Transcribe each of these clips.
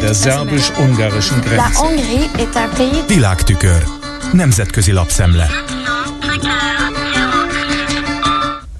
Der szerbus-ungarischen Grenze. Világtükör. Nemzetközi lapszemle.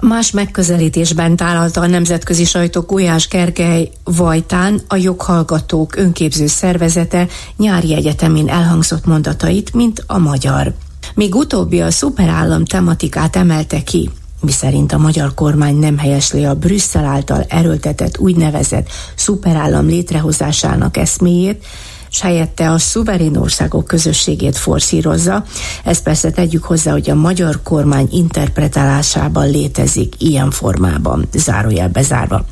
Más megközelítésben tálalta a nemzetközi sajtó Gulyás Gergely Vajtán a joghallgatók önképző szervezete nyári egyetemén elhangzott mondatait, mint a magyar. Még utóbbi a szuperállam tematikát emelte ki, miszerint a magyar kormány nem helyesli a Brüsszel által erőltetett úgynevezett szuperállam létrehozásának eszméjét, s helyette a szuverén országok közösségét forszírozza. Ezt persze tegyük hozzá, hogy a magyar kormány interpretálásában létezik ilyen formában, zárójel bezárva.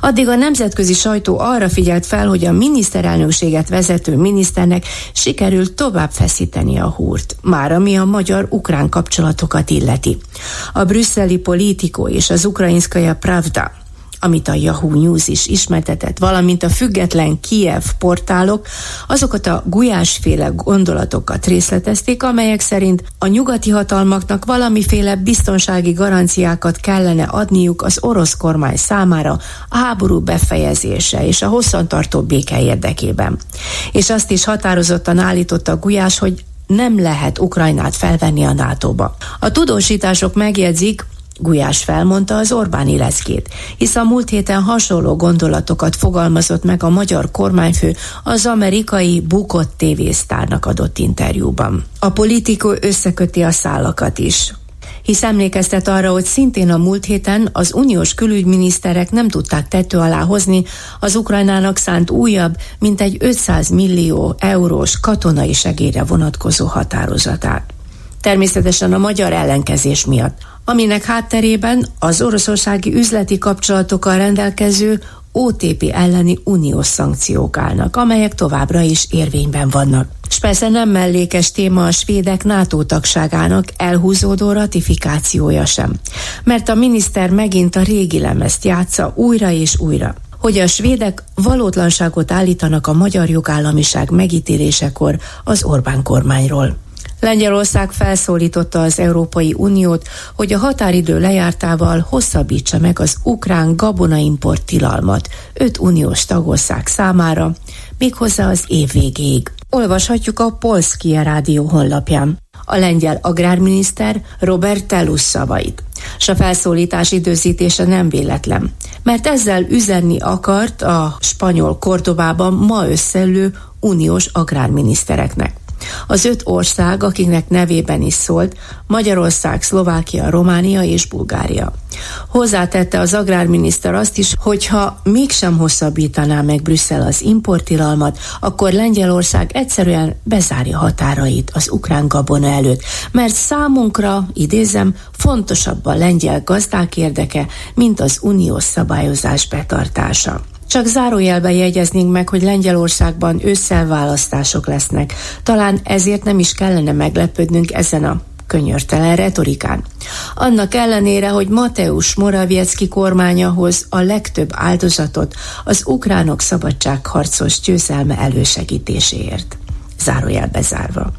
Addig a nemzetközi sajtó arra figyelt fel, hogy a miniszterelnökséget vezető miniszternek sikerült tovább feszíteni a húrt, már ami a magyar-ukrán kapcsolatokat illeti. A brüsszeli politikó és az ukrajinszkaja Pravda amit a Yahoo News is ismertetett, valamint a független Kiev portálok azokat a gulyásféle gondolatokat részletezték, amelyek szerint a nyugati hatalmaknak valamiféle biztonsági garanciákat kellene adniuk az orosz kormány számára a háború befejezése és a hosszantartó béke érdekében. És azt is határozottan állította a Gulyás, hogy nem lehet Ukrajnát felvenni a NATO-ba. A tudósítások megjegyzik, Gulyás felmondta az Orbáni leszkét, hisz a múlt héten hasonló gondolatokat fogalmazott meg a magyar kormányfő az amerikai bukott tévésztárnak adott interjúban. A politikó összeköti a szálakat is, hisz emlékeztet arra, hogy szintén a múlt héten az uniós külügyminiszterek nem tudták tető alá hozni az Ukrajnának szánt újabb, mint egy 500 millió eurós katonai segélyre vonatkozó határozatát. Természetesen a magyar ellenkezés miatt aminek hátterében az oroszországi üzleti kapcsolatokkal rendelkező OTP elleni uniós szankciók állnak, amelyek továbbra is érvényben vannak. És persze nem mellékes téma a svédek NATO tagságának elhúzódó ratifikációja sem, mert a miniszter megint a régi lemezt játsza újra és újra hogy a svédek valótlanságot állítanak a magyar jogállamiság megítélésekor az Orbán kormányról. Lengyelország felszólította az Európai Uniót, hogy a határidő lejártával hosszabbítsa meg az ukrán gabonaimport tilalmat öt uniós tagország számára, méghozzá az év végéig. Olvashatjuk a Polskia Rádió honlapján. A lengyel agrárminiszter Robert Telus szavait. S a felszólítás időzítése nem véletlen, mert ezzel üzenni akart a spanyol Kordobában ma összeülő uniós agrárminisztereknek. Az öt ország, akiknek nevében is szólt, Magyarország, Szlovákia, Románia és Bulgária. Hozzátette az agrárminiszter azt is, hogy ha mégsem hosszabbítaná meg Brüsszel az importilalmat, akkor Lengyelország egyszerűen bezárja határait az ukrán gabona előtt, mert számunkra, idézem, fontosabb a lengyel gazdák érdeke, mint az uniós szabályozás betartása. Csak zárójelben jegyeznénk meg, hogy Lengyelországban ősszel választások lesznek. Talán ezért nem is kellene meglepődnünk ezen a könyörtelen retorikán. Annak ellenére, hogy Mateusz Morawiecki kormányahoz a legtöbb áldozatot az ukránok szabadságharcos győzelme elősegítéséért. Zárójel bezárva.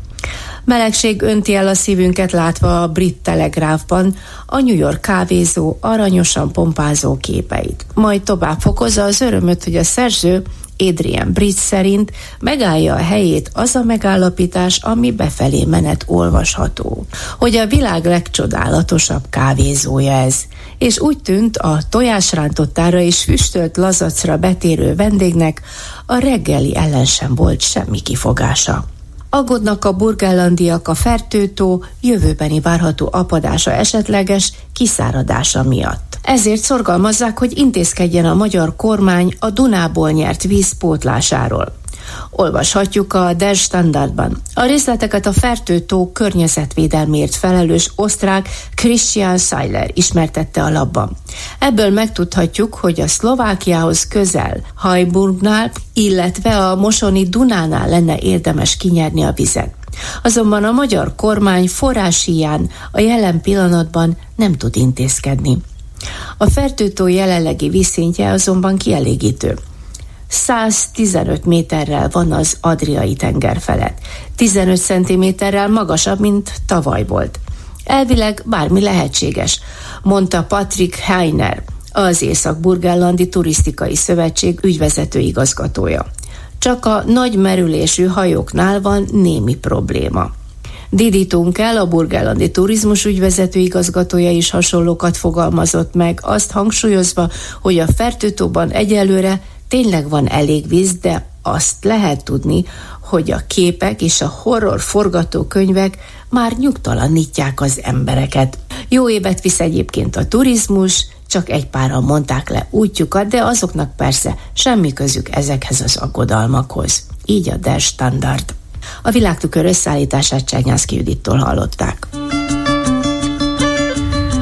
Melegség önti el a szívünket látva a brit telegráfban a New York kávézó aranyosan pompázó képeit. Majd tovább fokozza az örömöt, hogy a szerző Adrian Bridge szerint megállja a helyét az a megállapítás, ami befelé menet olvasható, hogy a világ legcsodálatosabb kávézója ez, és úgy tűnt a tojásrántottára és füstölt lazacra betérő vendégnek a reggeli ellen sem volt semmi kifogása. Aggódnak a burgellandiak a fertőtó jövőbeni várható apadása esetleges kiszáradása miatt. Ezért szorgalmazzák, hogy intézkedjen a magyar kormány a Dunából nyert víz pótlásáról. Olvashatjuk a Der Standardban. A részleteket a Fertőtó környezetvédelmért felelős osztrák Christian Seiler ismertette a labban. Ebből megtudhatjuk, hogy a Szlovákiához közel Hajburgnál, illetve a Mosoni Dunánál lenne érdemes kinyerni a vizet. Azonban a magyar kormány forrásiján a jelen pillanatban nem tud intézkedni. A fertőtó jelenlegi vízszintje azonban kielégítő. 115 méterrel van az Adriai tenger felett. 15 centiméterrel magasabb, mint tavaly volt. Elvileg bármi lehetséges, mondta Patrick Heiner, az Észak-Burgállandi Turisztikai Szövetség ügyvezető igazgatója. Csak a nagy merülésű hajóknál van némi probléma. Didi Tunkel, a burgállandi turizmus ügyvezető igazgatója is hasonlókat fogalmazott meg, azt hangsúlyozva, hogy a fertőtóban egyelőre tényleg van elég víz, de azt lehet tudni, hogy a képek és a horror forgatókönyvek már nyugtalanítják az embereket. Jó évet visz egyébként a turizmus, csak egy páran mondták le útjukat, de azoknak persze semmi közük ezekhez az aggodalmakhoz. Így a Der Standard. A világtükör összeállítását Csernyászki Judittól hallották.